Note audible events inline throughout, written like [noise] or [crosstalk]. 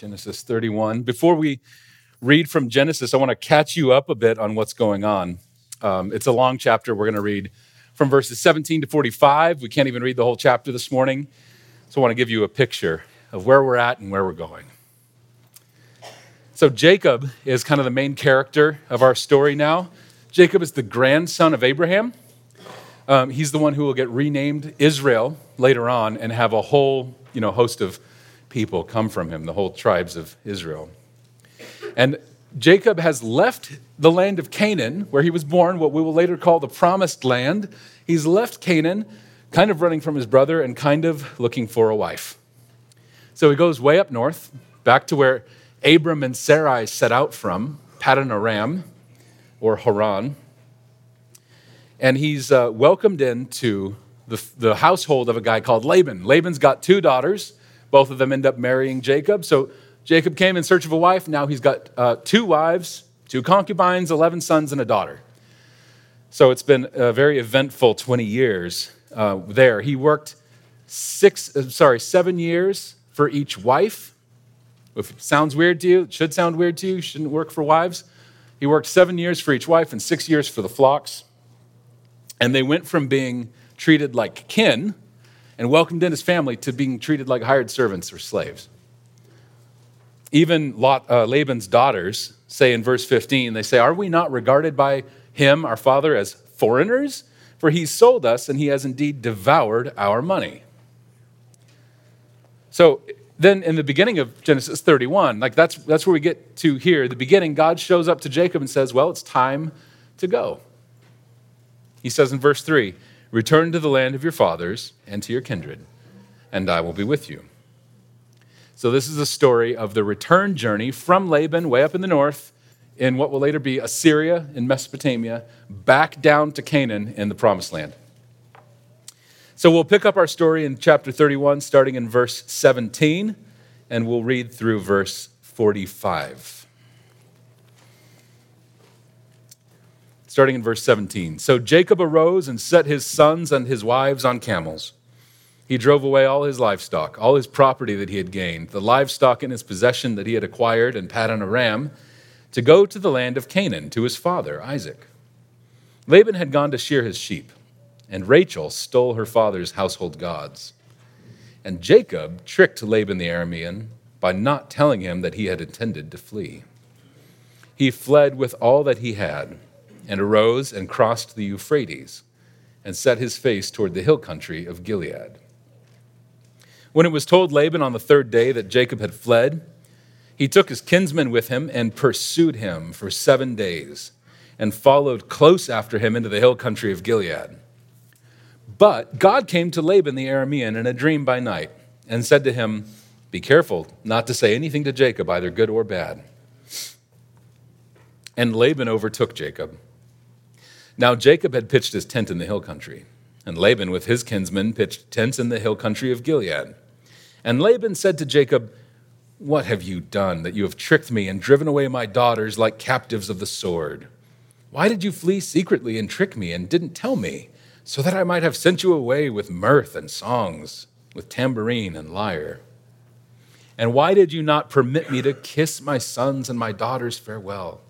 Genesis 31. Before we read from Genesis, I want to catch you up a bit on what's going on. Um, it's a long chapter. We're going to read from verses 17 to 45. We can't even read the whole chapter this morning. So I want to give you a picture of where we're at and where we're going. So Jacob is kind of the main character of our story now. Jacob is the grandson of Abraham. Um, he's the one who will get renamed Israel later on and have a whole you know, host of people come from him, the whole tribes of Israel. And Jacob has left the land of Canaan, where he was born, what we will later call the promised land. He's left Canaan, kind of running from his brother and kind of looking for a wife. So he goes way up north, back to where Abram and Sarai set out from, Paddan Aram, or Haran. And he's uh, welcomed into the, the household of a guy called Laban. Laban's got two daughters. Both of them end up marrying Jacob. So Jacob came in search of a wife. Now he's got uh, two wives, two concubines, 11 sons, and a daughter. So it's been a very eventful 20 years uh, there. He worked six, uh, sorry, seven years for each wife. If it sounds weird to you, it should sound weird to you shouldn't work for wives. He worked seven years for each wife and six years for the flocks. And they went from being treated like kin and welcomed in his family to being treated like hired servants or slaves. Even Lot, uh, Laban's daughters say in verse 15, they say, Are we not regarded by him, our father, as foreigners? For he sold us and he has indeed devoured our money. So then in the beginning of Genesis 31, like that's, that's where we get to here. The beginning, God shows up to Jacob and says, Well, it's time to go. He says in verse 3 Return to the land of your fathers and to your kindred, and I will be with you. So, this is a story of the return journey from Laban, way up in the north, in what will later be Assyria in Mesopotamia, back down to Canaan in the promised land. So, we'll pick up our story in chapter 31, starting in verse 17, and we'll read through verse 45. Starting in verse 17. So Jacob arose and set his sons and his wives on camels. He drove away all his livestock, all his property that he had gained, the livestock in his possession that he had acquired in Paddan Aram, to go to the land of Canaan to his father, Isaac. Laban had gone to shear his sheep, and Rachel stole her father's household gods. And Jacob tricked Laban the Aramean by not telling him that he had intended to flee. He fled with all that he had and arose and crossed the Euphrates and set his face toward the hill country of Gilead. When it was told Laban on the third day that Jacob had fled, he took his kinsmen with him and pursued him for seven days and followed close after him into the hill country of Gilead. But God came to Laban the Aramean in a dream by night and said to him, Be careful not to say anything to Jacob, either good or bad. And Laban overtook Jacob now Jacob had pitched his tent in the hill country, and Laban with his kinsmen pitched tents in the hill country of Gilead. And Laban said to Jacob, What have you done that you have tricked me and driven away my daughters like captives of the sword? Why did you flee secretly and trick me and didn't tell me, so that I might have sent you away with mirth and songs, with tambourine and lyre? And why did you not permit me to kiss my sons and my daughters farewell?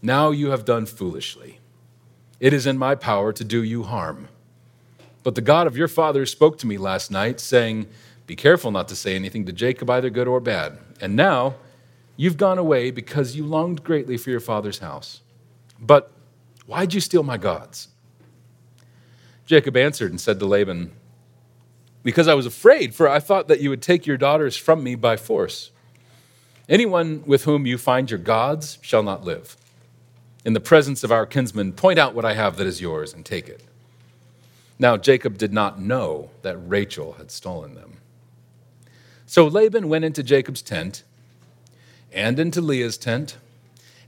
Now you have done foolishly. It is in my power to do you harm. But the God of your fathers spoke to me last night, saying, Be careful not to say anything to Jacob, either good or bad. And now you've gone away because you longed greatly for your father's house. But why'd you steal my gods? Jacob answered and said to Laban, Because I was afraid, for I thought that you would take your daughters from me by force. Anyone with whom you find your gods shall not live in the presence of our kinsmen, Point out what I have that is yours and take it. Now Jacob did not know that Rachel had stolen them. So Laban went into Jacob's tent, and into Leah's tent,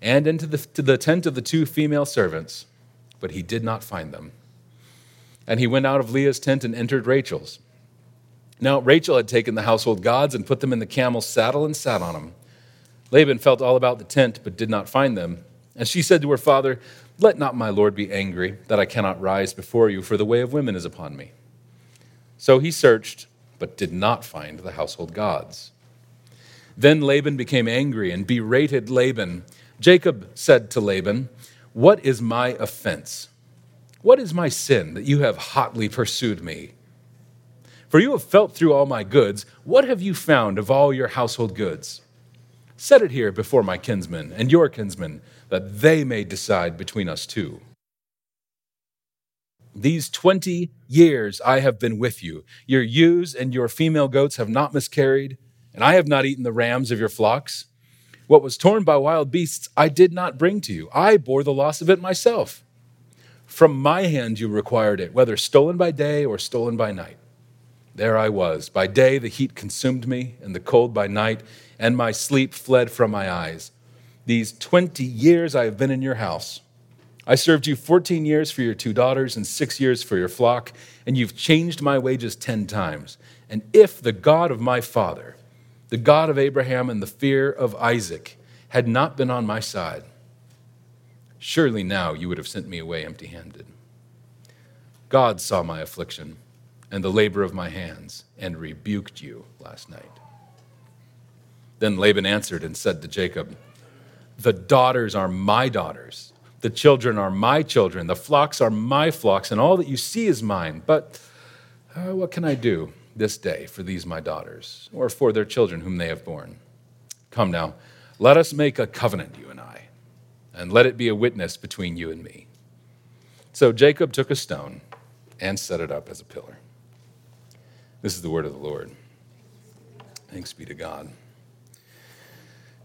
and into the, the tent of the two female servants, but he did not find them. And he went out of Leah's tent and entered Rachel's. Now Rachel had taken the household gods and put them in the camel's saddle and sat on them. Laban felt all about the tent, but did not find them. And she said to her father, Let not my lord be angry that I cannot rise before you, for the way of women is upon me. So he searched, but did not find the household gods. Then Laban became angry and berated Laban. Jacob said to Laban, What is my offense? What is my sin that you have hotly pursued me? For you have felt through all my goods. What have you found of all your household goods? Set it here before my kinsmen and your kinsmen, that they may decide between us two. These 20 years I have been with you. Your ewes and your female goats have not miscarried, and I have not eaten the rams of your flocks. What was torn by wild beasts, I did not bring to you. I bore the loss of it myself. From my hand you required it, whether stolen by day or stolen by night. There I was. By day the heat consumed me, and the cold by night, and my sleep fled from my eyes. These 20 years I have been in your house. I served you 14 years for your two daughters and six years for your flock, and you've changed my wages 10 times. And if the God of my father, the God of Abraham and the fear of Isaac, had not been on my side, surely now you would have sent me away empty handed. God saw my affliction and the labor of my hands and rebuked you last night. Then Laban answered and said to Jacob, The daughters are my daughters the children are my children, the flocks are my flocks, and all that you see is mine. But uh, what can I do this day for these my daughters, or for their children whom they have borne? Come now, let us make a covenant, you and I, and let it be a witness between you and me. So Jacob took a stone and set it up as a pillar. This is the word of the Lord. Thanks be to God.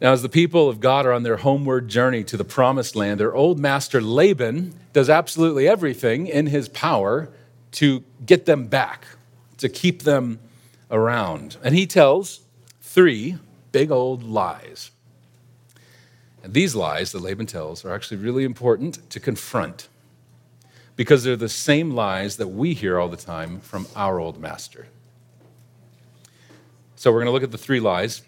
Now, as the people of God are on their homeward journey to the promised land, their old master Laban does absolutely everything in his power to get them back, to keep them around. And he tells three big old lies. And these lies that Laban tells are actually really important to confront because they're the same lies that we hear all the time from our old master. So we're going to look at the three lies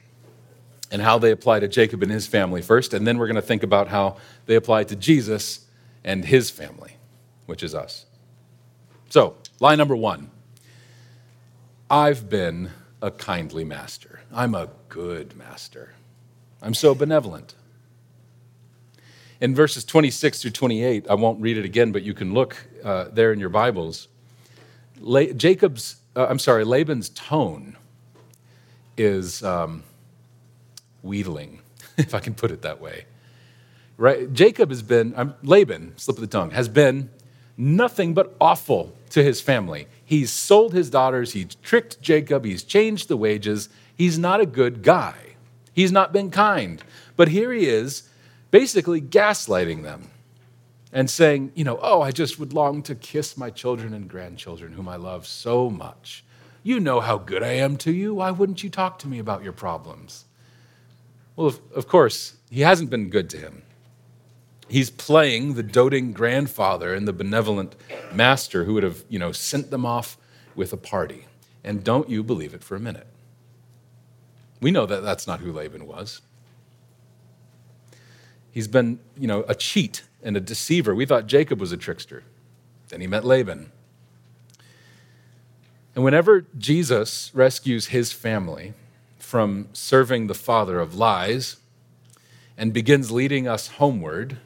and how they apply to Jacob and his family first, and then we're going to think about how they apply to Jesus and his family, which is us. So, lie number one I've been a kindly master. I'm a good master. I'm so benevolent. In verses 26 through 28, I won't read it again, but you can look uh, there in your Bibles. La- Jacob's, uh, I'm sorry, Laban's tone is. Um, wheedling, [laughs] if I can put it that way. Right? Jacob has been, um, Laban, slip of the tongue, has been nothing but awful to his family. He's sold his daughters, he's tricked Jacob, he's changed the wages. He's not a good guy. He's not been kind. But here he is, basically gaslighting them and saying, you know, oh, I just would long to kiss my children and grandchildren whom I love so much. You know how good I am to you. Why wouldn't you talk to me about your problems? Well, of, of course, he hasn't been good to him. He's playing the doting grandfather and the benevolent master who would have, you know, sent them off with a party. And don't you believe it for a minute. We know that that's not who Laban was. He's been, you know, a cheat and a deceiver. We thought Jacob was a trickster. Then he met Laban. And whenever Jesus rescues his family, from serving the father of lies and begins leading us homeward,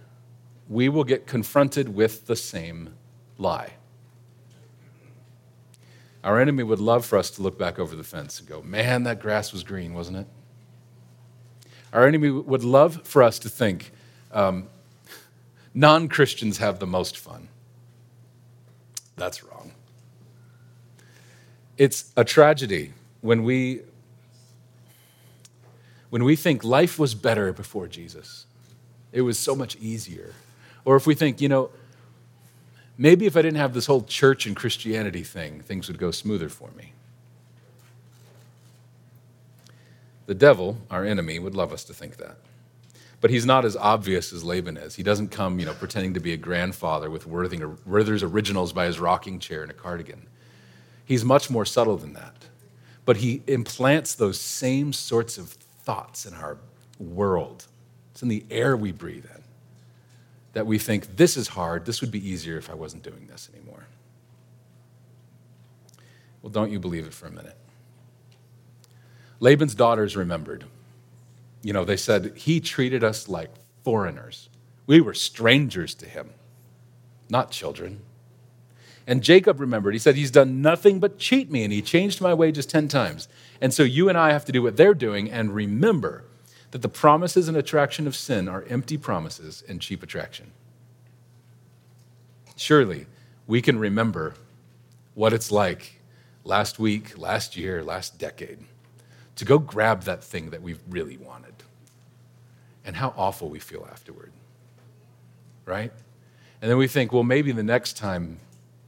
we will get confronted with the same lie. Our enemy would love for us to look back over the fence and go, man, that grass was green, wasn't it? Our enemy would love for us to think, um, non Christians have the most fun. That's wrong. It's a tragedy when we when we think life was better before Jesus, it was so much easier. Or if we think, you know, maybe if I didn't have this whole church and Christianity thing, things would go smoother for me. The devil, our enemy, would love us to think that. But he's not as obvious as Laban is. He doesn't come, you know, pretending to be a grandfather with Werther's originals by his rocking chair and a cardigan. He's much more subtle than that. But he implants those same sorts of thoughts in our world. It's in the air we breathe in that we think this is hard, this would be easier if I wasn't doing this anymore. Well, don't you believe it for a minute. Laban's daughters remembered. you know, they said, He treated us like foreigners. We were strangers to him, not children. And Jacob remembered, he said, He's done nothing but cheat me, and he changed my wages 10 times. And so you and I have to do what they're doing and remember that the promises and attraction of sin are empty promises and cheap attraction. Surely we can remember what it's like last week, last year, last decade to go grab that thing that we really wanted and how awful we feel afterward. Right? And then we think, well, maybe the next time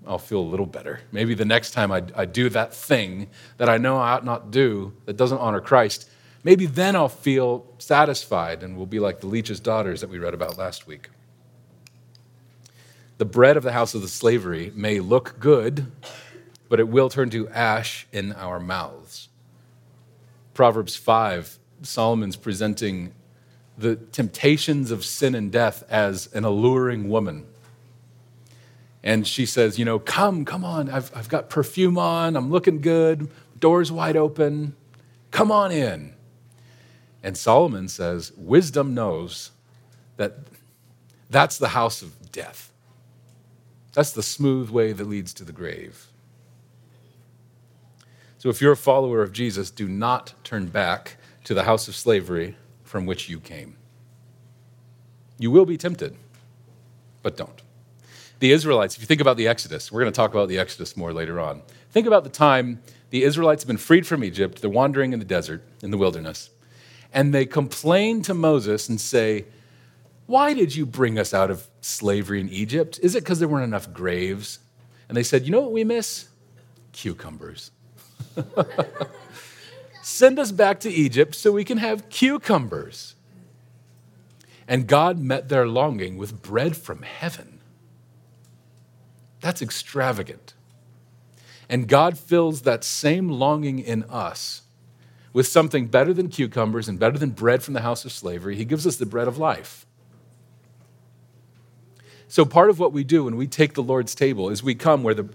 I'll feel a little better. Maybe the next time I, I do that thing that I know I ought not do that doesn't honor Christ, maybe then I'll feel satisfied and will be like the leech's daughters that we read about last week. The bread of the house of the slavery may look good, but it will turn to ash in our mouths. Proverbs 5, Solomon's presenting the temptations of sin and death as an alluring woman. And she says, You know, come, come on. I've, I've got perfume on. I'm looking good. Doors wide open. Come on in. And Solomon says, Wisdom knows that that's the house of death. That's the smooth way that leads to the grave. So if you're a follower of Jesus, do not turn back to the house of slavery from which you came. You will be tempted, but don't. The Israelites, if you think about the Exodus, we're going to talk about the Exodus more later on. Think about the time the Israelites have been freed from Egypt, they're wandering in the desert, in the wilderness, and they complain to Moses and say, why did you bring us out of slavery in Egypt? Is it because there weren't enough graves? And they said, You know what we miss? Cucumbers. [laughs] Send us back to Egypt so we can have cucumbers. And God met their longing with bread from heaven. That's extravagant. And God fills that same longing in us with something better than cucumbers and better than bread from the house of slavery. He gives us the bread of life. So part of what we do when we take the Lord's table is we come where the,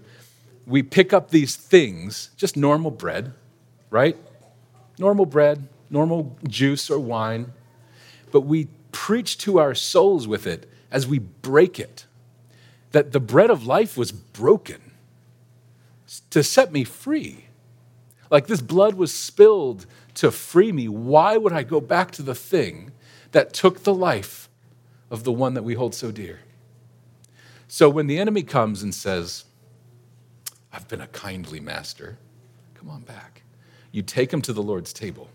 we pick up these things, just normal bread, right? Normal bread, normal juice or wine, but we preach to our souls with it as we break it that the bread of life was broken to set me free. Like this blood was spilled to free me. Why would I go back to the thing that took the life of the one that we hold so dear? So when the enemy comes and says, I've been a kindly master, come on back. You take him to the Lord's table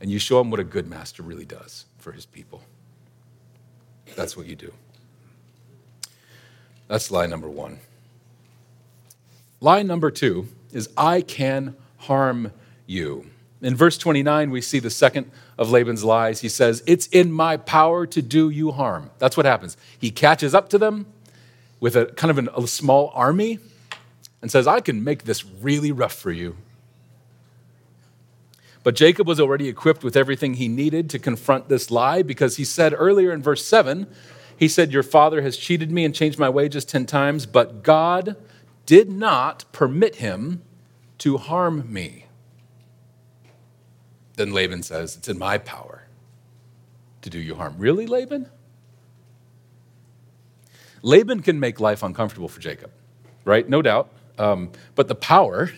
and you show him what a good master really does for his people. That's what you do. That's lie number one. Lie number two is I can harm you. In verse 29, we see the second of Laban's lies. He says, It's in my power to do you harm. That's what happens. He catches up to them with a kind of an, a small army and says, I can make this really rough for you. But Jacob was already equipped with everything he needed to confront this lie because he said earlier in verse 7, he said, Your father has cheated me and changed my wages 10 times, but God did not permit him to harm me. Then Laban says, It's in my power to do you harm. Really, Laban? Laban can make life uncomfortable for Jacob, right? No doubt. Um, but the power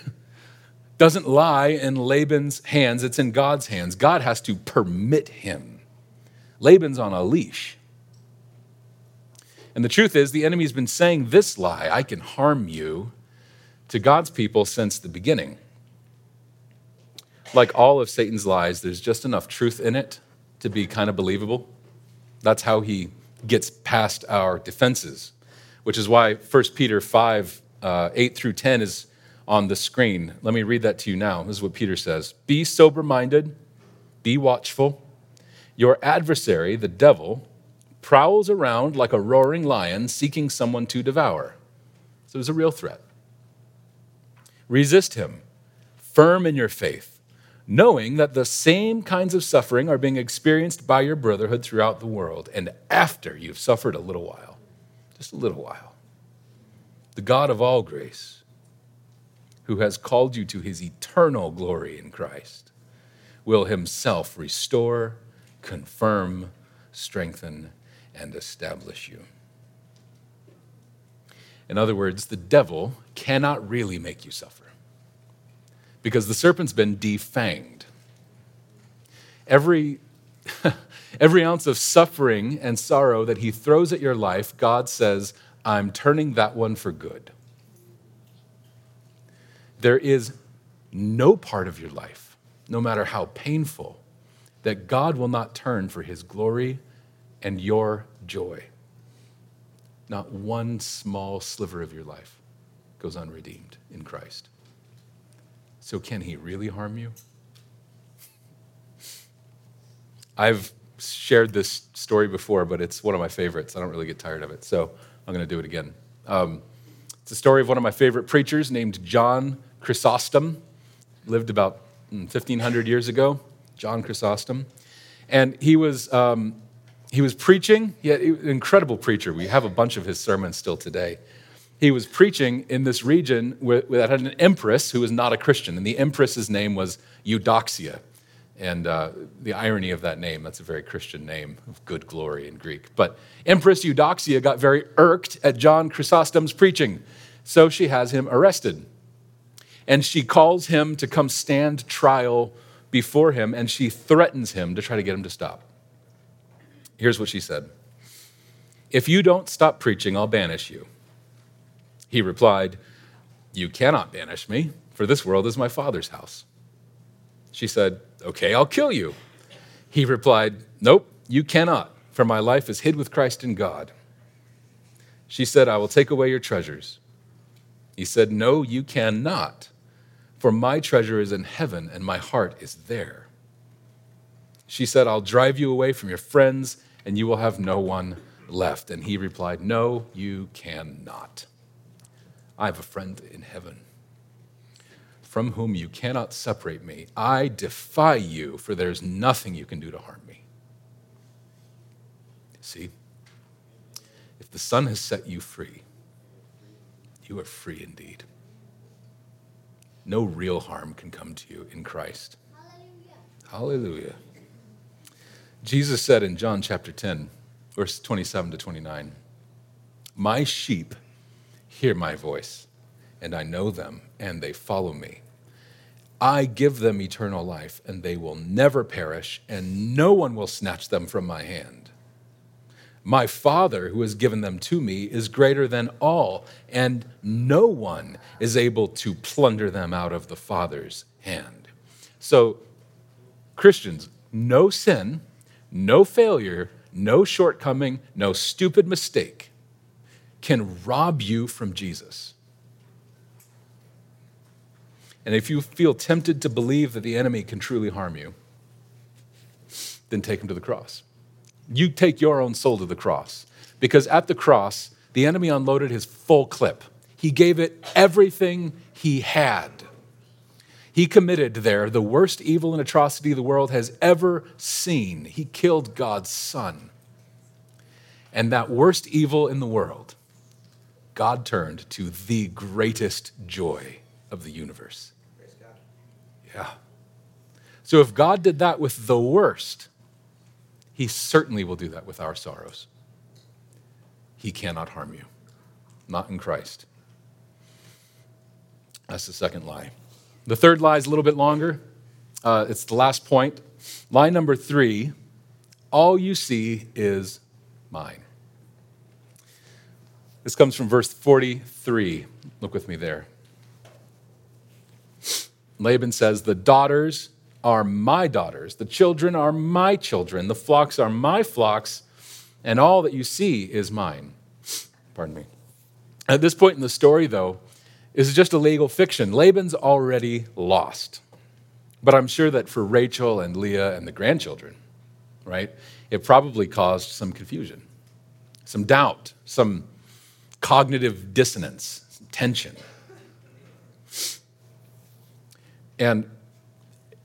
[laughs] doesn't lie in Laban's hands, it's in God's hands. God has to permit him. Laban's on a leash. And the truth is, the enemy's been saying this lie I can harm you to God's people since the beginning. Like all of Satan's lies, there's just enough truth in it to be kind of believable. That's how he gets past our defenses, which is why 1 Peter 5 uh, 8 through 10 is on the screen. Let me read that to you now. This is what Peter says Be sober minded, be watchful. Your adversary, the devil, prowls around like a roaring lion seeking someone to devour. So it's a real threat. Resist him, firm in your faith knowing that the same kinds of suffering are being experienced by your brotherhood throughout the world, and after you've suffered a little while, just a little while, the God of all grace, who has called you to his eternal glory in Christ, will himself restore, confirm, strengthen, and establish you. In other words, the devil cannot really make you suffer because the serpent's been defanged. Every, [laughs] every ounce of suffering and sorrow that he throws at your life, God says, I'm turning that one for good. There is no part of your life, no matter how painful, that God will not turn for his glory and your joy. Not one small sliver of your life goes unredeemed in Christ. So, can he really harm you? I've shared this story before, but it's one of my favorites. I don't really get tired of it, so I'm going to do it again. Um, it's a story of one of my favorite preachers named John Chrysostom. Lived about 1,500 hmm, years ago, John Chrysostom. And he was, um, he was preaching, he had, an incredible preacher. We have a bunch of his sermons still today. He was preaching in this region that had an empress who was not a Christian, and the empress's name was Eudoxia. And uh, the irony of that name, that's a very Christian name of good glory in Greek. But Empress Eudoxia got very irked at John Chrysostom's preaching, so she has him arrested. And she calls him to come stand trial before him, and she threatens him to try to get him to stop. Here's what she said If you don't stop preaching, I'll banish you. He replied, You cannot banish me, for this world is my Father's house. She said, Okay, I'll kill you. He replied, Nope, you cannot, for my life is hid with Christ in God. She said, I will take away your treasures. He said, No, you cannot, for my treasure is in heaven and my heart is there. She said, I'll drive you away from your friends and you will have no one left. And he replied, No, you cannot. I have a friend in heaven from whom you cannot separate me. I defy you, for there's nothing you can do to harm me. See, if the Son has set you free, you are free indeed. No real harm can come to you in Christ. Hallelujah. Hallelujah. Jesus said in John chapter 10, verse 27 to 29, My sheep hear my voice, and I know them, and they follow me. I give them eternal life, and they will never perish, and no one will snatch them from my hand. My Father, who has given them to me, is greater than all, and no one is able to plunder them out of the Father's hand. So, Christians, no sin, no failure, no shortcoming, no stupid mistake can rob you from Jesus. And if you feel tempted to believe that the enemy can truly harm you, then take him to the cross. You take your own soul to the cross. Because at the cross, the enemy unloaded his full clip. He gave it everything he had. He committed there the worst evil and atrocity the world has ever seen. He killed God's son. And that worst evil in the world, God turned to the greatest joy of the universe. Yeah. So if God did that with the worst, he certainly will do that with our sorrows. He cannot harm you, not in Christ. That's the second lie. The third lie is a little bit longer. Uh, it's the last point. Lie number three all you see is mine. This comes from verse 43. Look with me there. Laban says, The daughters are my daughters, the children are my children, the flocks are my flocks, and all that you see is mine. Pardon me. At this point in the story, though, is it just a legal fiction. Laban's already lost. But I'm sure that for Rachel and Leah and the grandchildren, right, it probably caused some confusion, some doubt, some cognitive dissonance, some tension. And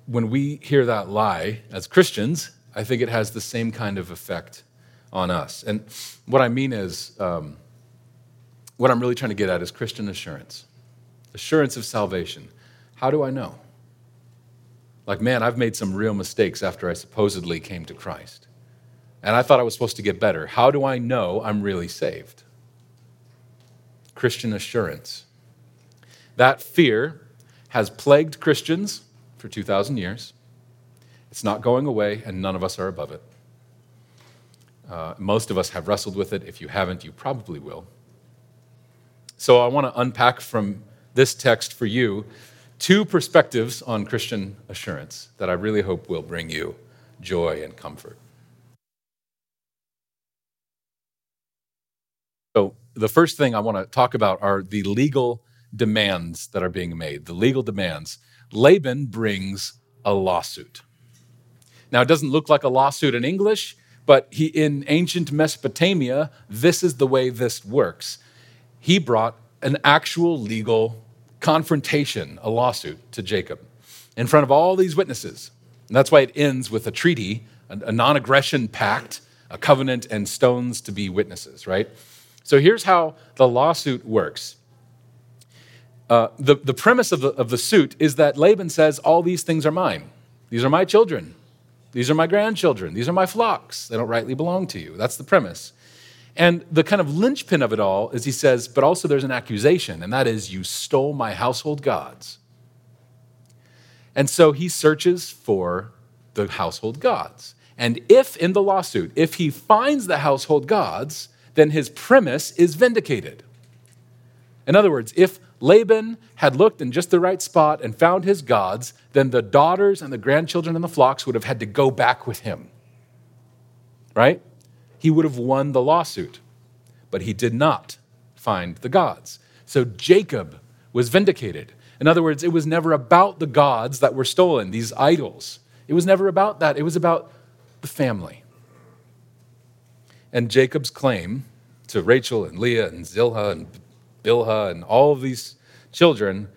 when we hear that lie as Christians, I think it has the same kind of effect on us. And what I mean is, um, what I'm really trying to get at is Christian assurance, assurance of salvation. How do I know? Like, man, I've made some real mistakes after I supposedly came to Christ. And I thought I was supposed to get better. How do I know I'm really saved? Christian assurance. That fear has plagued Christians for 2,000 years. It's not going away, and none of us are above it. Uh, most of us have wrestled with it. If you haven't, you probably will. So I want to unpack from this text for you two perspectives on Christian assurance that I really hope will bring you joy and comfort. So, the first thing I want to talk about are the legal demands that are being made. The legal demands. Laban brings a lawsuit. Now, it doesn't look like a lawsuit in English, but he, in ancient Mesopotamia, this is the way this works. He brought an actual legal confrontation, a lawsuit to Jacob in front of all these witnesses. And that's why it ends with a treaty, a non aggression pact, a covenant, and stones to be witnesses, right? So here's how the lawsuit works. Uh, the, the premise of the, of the suit is that Laban says, All these things are mine. These are my children. These are my grandchildren. These are my flocks. They don't rightly belong to you. That's the premise. And the kind of linchpin of it all is he says, But also there's an accusation, and that is, You stole my household gods. And so he searches for the household gods. And if in the lawsuit, if he finds the household gods, then his premise is vindicated. In other words, if Laban had looked in just the right spot and found his gods, then the daughters and the grandchildren and the flocks would have had to go back with him. Right? He would have won the lawsuit, but he did not find the gods. So Jacob was vindicated. In other words, it was never about the gods that were stolen, these idols. It was never about that. It was about the family. And Jacob's claim to Rachel and Leah and Zilpah and Bilhah and all of these children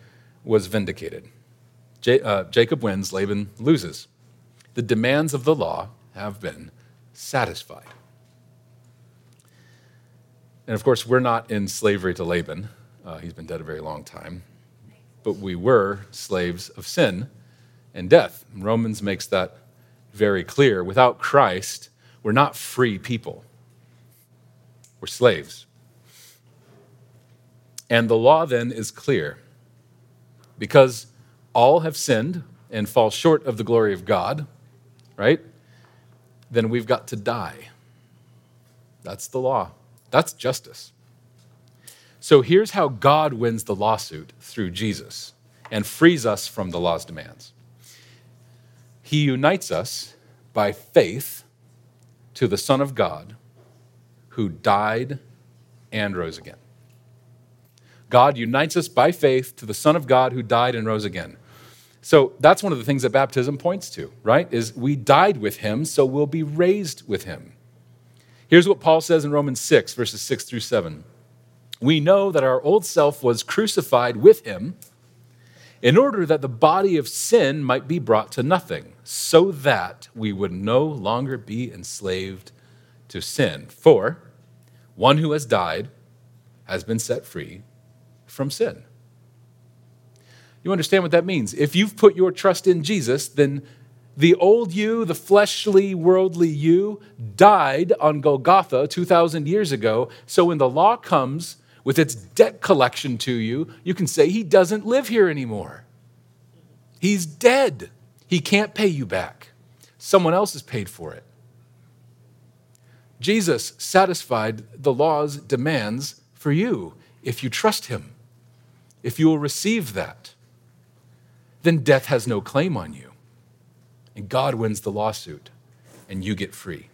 was vindicated. J- uh, Jacob wins, Laban loses. The demands of the law have been satisfied. And of course, we're not in slavery to Laban. Uh, he's been dead a very long time. But we were slaves of sin and death. Romans makes that very clear. Without Christ, we're not free people. We're slaves. And the law then is clear. Because all have sinned and fall short of the glory of God, right? Then we've got to die. That's the law. That's justice. So here's how God wins the lawsuit through Jesus and frees us from the law's demands. He unites us by faith to the Son of God who died and rose again. God unites us by faith to the Son of God who died and rose again. So that's one of the things that baptism points to, right? Is we died with him, so we'll be raised with him. Here's what Paul says in Romans 6, verses 6 through 7. We know that our old self was crucified with him in order that the body of sin might be brought to nothing, so that we would no longer be enslaved to sin. For one who has died has been set free from sin. You understand what that means? If you've put your trust in Jesus, then the old you, the fleshly, worldly you, died on Golgotha 2,000 years ago. So when the law comes with its debt collection to you, you can say, He doesn't live here anymore. He's dead. He can't pay you back. Someone else has paid for it. Jesus satisfied the law's demands for you if you trust Him. If you will receive that, then death has no claim on you. And God wins the lawsuit, and you get free.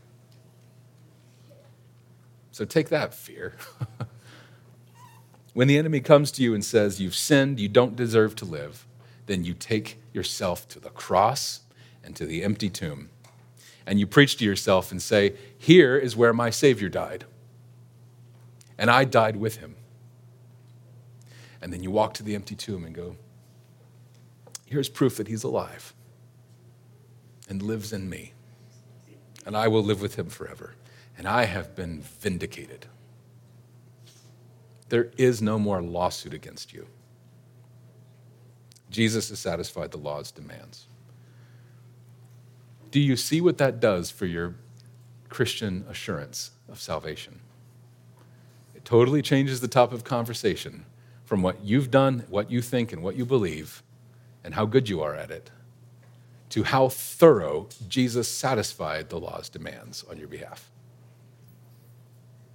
So take that, fear. [laughs] when the enemy comes to you and says, You've sinned, you don't deserve to live, then you take yourself to the cross and to the empty tomb. And you preach to yourself and say, Here is where my Savior died. And I died with him. And then you walk to the empty tomb and go, Here's proof that he's alive and lives in me. And I will live with him forever. And I have been vindicated. There is no more lawsuit against you. Jesus has satisfied the law's demands. Do you see what that does for your Christian assurance of salvation? It totally changes the top of conversation from what you've done, what you think, and what you believe, and how good you are at it, to how thorough Jesus satisfied the law's demands on your behalf.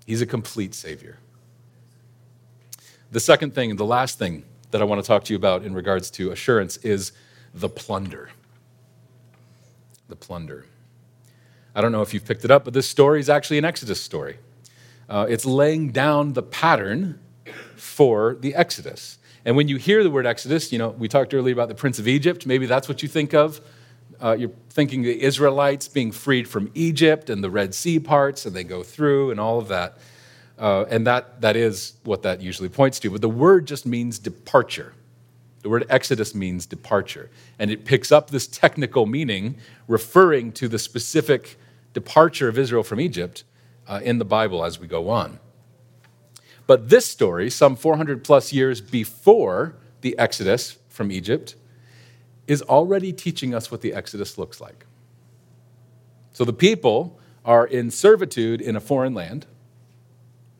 He's a complete Savior. The second thing, the last thing that I want to talk to you about in regards to assurance is the plunder. The plunder. I don't know if you've picked it up, but this story is actually an Exodus story. Uh, it's laying down the pattern for the Exodus. And when you hear the word Exodus, you know, we talked earlier about the Prince of Egypt. Maybe that's what you think of. Uh, you're thinking the Israelites being freed from Egypt and the Red Sea parts, and they go through and all of that. Uh, and that, that is what that usually points to. But the word just means departure. The word Exodus means departure. And it picks up this technical meaning referring to the specific departure of Israel from Egypt uh, in the Bible as we go on. But this story, some 400 plus years before the Exodus from Egypt, is already teaching us what the Exodus looks like. So the people are in servitude in a foreign land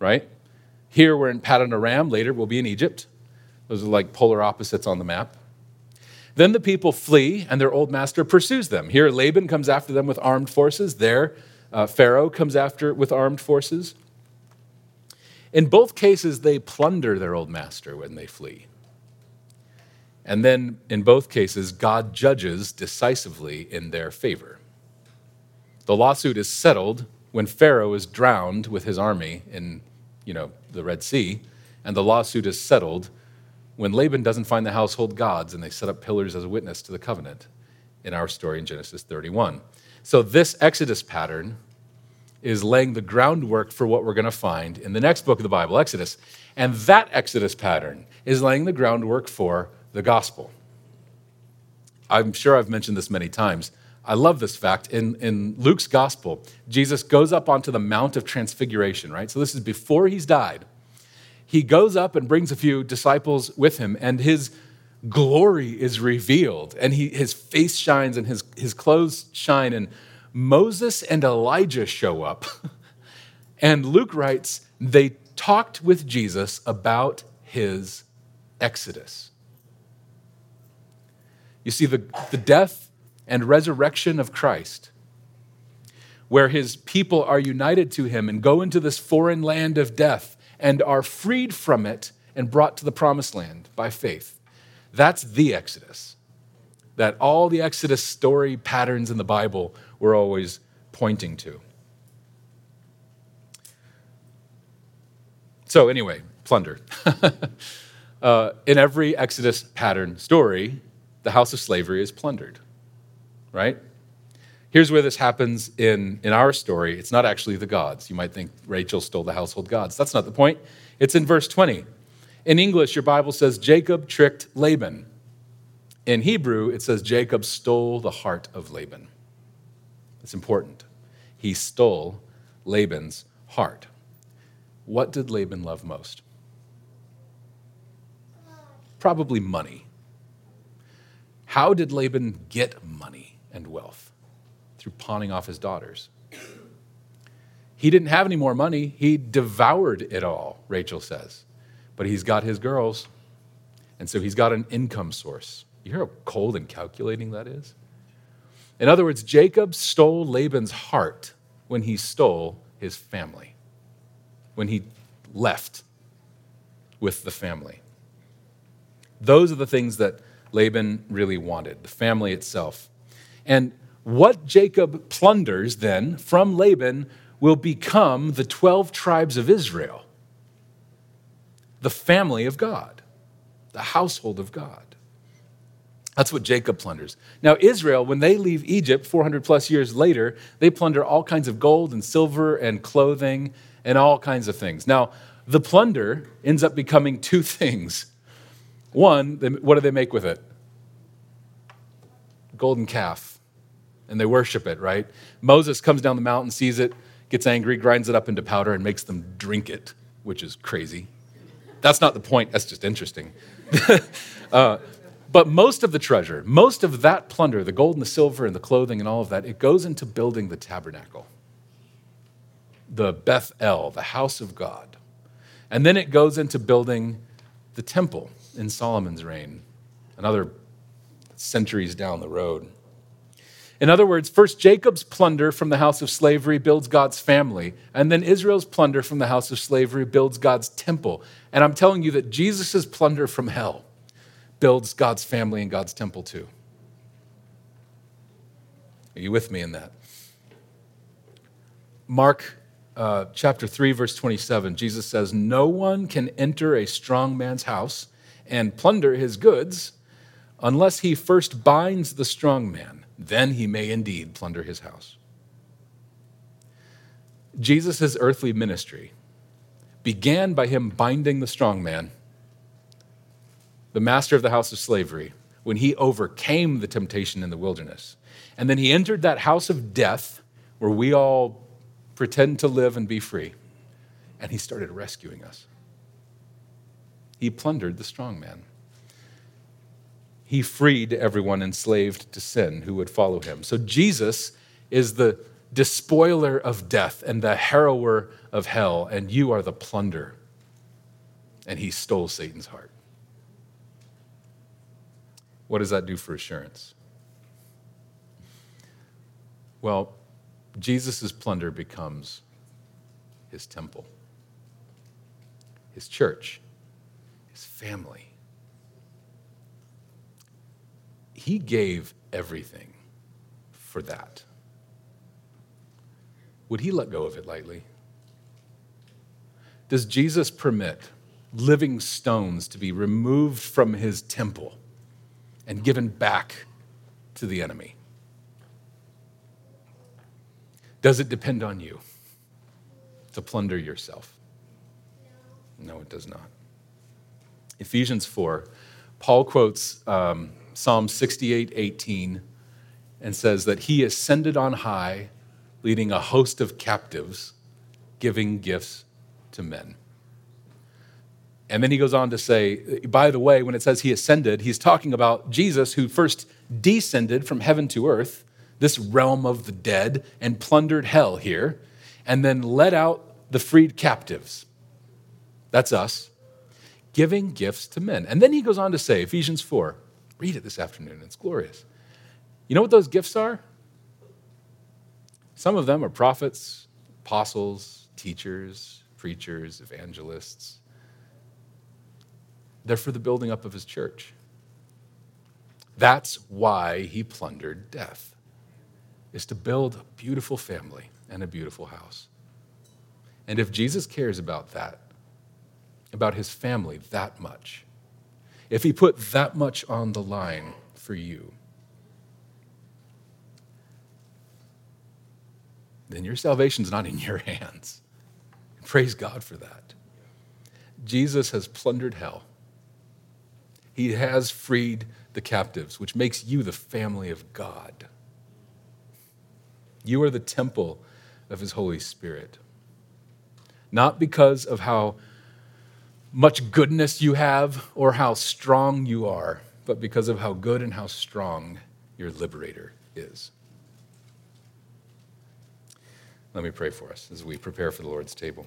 right? Here we're in Paddan Aram, later we'll be in Egypt. Those are like polar opposites on the map. Then the people flee, and their old master pursues them. Here, Laban comes after them with armed forces. There, uh, Pharaoh comes after with armed forces. In both cases, they plunder their old master when they flee. And then, in both cases, God judges decisively in their favor. The lawsuit is settled when Pharaoh is drowned with his army in you know, the Red Sea, and the lawsuit is settled when Laban doesn't find the household gods and they set up pillars as a witness to the covenant in our story in Genesis 31. So, this Exodus pattern is laying the groundwork for what we're going to find in the next book of the Bible, Exodus. And that Exodus pattern is laying the groundwork for the gospel. I'm sure I've mentioned this many times. I love this fact. In, in Luke's gospel, Jesus goes up onto the Mount of Transfiguration, right? So this is before he's died. He goes up and brings a few disciples with him, and his glory is revealed, and he, his face shines and his, his clothes shine, and Moses and Elijah show up. [laughs] and Luke writes, they talked with Jesus about his exodus. You see, the, the death and resurrection of Christ, where his people are united to him and go into this foreign land of death and are freed from it and brought to the promised land by faith. That's the Exodus. That all the Exodus story patterns in the Bible were always pointing to. So, anyway, plunder. [laughs] uh, in every Exodus pattern story, the house of slavery is plundered right? Here's where this happens in, in our story. It's not actually the gods. You might think Rachel stole the household gods. That's not the point. It's in verse 20. In English, your Bible says Jacob tricked Laban. In Hebrew, it says Jacob stole the heart of Laban. It's important. He stole Laban's heart. What did Laban love most? Probably money. How did Laban get money? and wealth through pawning off his daughters. He didn't have any more money. He devoured it all, Rachel says. But he's got his girls, and so he's got an income source. You hear how cold and calculating that is? In other words, Jacob stole Laban's heart when he stole his family, when he left with the family. Those are the things that Laban really wanted the family itself. And what Jacob plunders then from Laban will become the 12 tribes of Israel, the family of God, the household of God. That's what Jacob plunders. Now, Israel, when they leave Egypt 400 plus years later, they plunder all kinds of gold and silver and clothing and all kinds of things. Now, the plunder ends up becoming two [laughs] things. One, what do they make with it? Golden calf and they worship it, right? Moses comes down the mountain, sees it, gets angry, grinds it up into powder, and makes them drink it, which is crazy. That's not the point, that's just interesting. [laughs] uh, But most of the treasure, most of that plunder, the gold and the silver and the clothing and all of that, it goes into building the tabernacle, the Beth El, the house of God. And then it goes into building the temple in Solomon's reign, another centuries down the road. In other words, first Jacob's plunder from the house of slavery builds God's family, and then Israel's plunder from the house of slavery builds God's temple. And I'm telling you that Jesus' plunder from hell builds God's family and God's temple too. Are you with me in that? Mark uh, chapter 3, verse 27, Jesus says, No one can enter a strong man's house and plunder his goods unless he first binds the strong man. Then he may indeed plunder his house. Jesus' earthly ministry began by him binding the strong man the master of the house of slavery, when he overcame the temptation in the wilderness. And then he entered that house of death where we all pretend to live and be free. And he started rescuing us. He plundered the strong man. He freed everyone enslaved to sin who would follow him. So Jesus is the despoiler of death and the harrower of hell, and you are the plunder. And he stole Satan's heart. What does that do for assurance? Well, Jesus' plunder becomes his temple, his church, his family. He gave everything for that. Would he let go of it lightly? Does Jesus permit living stones to be removed from his temple and given back to the enemy? Does it depend on you to plunder yourself? No, it does not. Ephesians 4, Paul quotes um, Psalm 68 18 and says that he ascended on high, leading a host of captives, giving gifts to men. And then he goes on to say, by the way, when it says he ascended, he's talking about Jesus who first descended from heaven to earth, this realm of the dead, and plundered hell here, and then led out the freed captives. That's us, giving gifts to men. And then he goes on to say, Ephesians 4, read it this afternoon, it's glorious. You know what those gifts are? Some of them are prophets, apostles, teachers, preachers, evangelists. They're for the building up of his church. That's why he plundered death, is to build a beautiful family and a beautiful house. And if Jesus cares about that, about his family that much, if he put that much on the line for you, then your salvation's not in your [laughs] hands. Praise God for that. Jesus has plundered hell he has freed the captives, which makes you the family of God. You are the temple of His Holy Spirit. Not because of how much goodness you have or how strong you are, but because of how good and how strong your liberator is. Let me pray for us as we prepare for the Lord's table.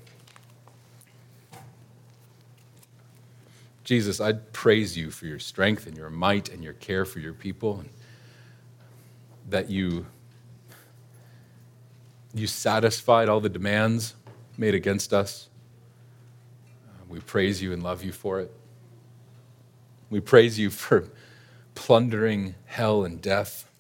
Jesus, I praise you for your strength and your might and your care for your people, and that you, you satisfied all the demands made against us. We praise you and love you for it. We praise you for plundering hell and death.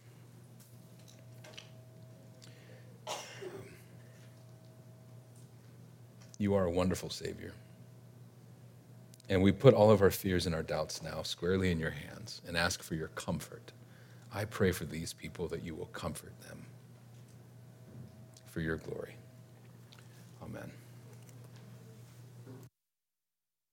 You are a wonderful Savior. And we put all of our fears and our doubts now squarely in your hands and ask for your comfort. I pray for these people that you will comfort them for your glory. Amen.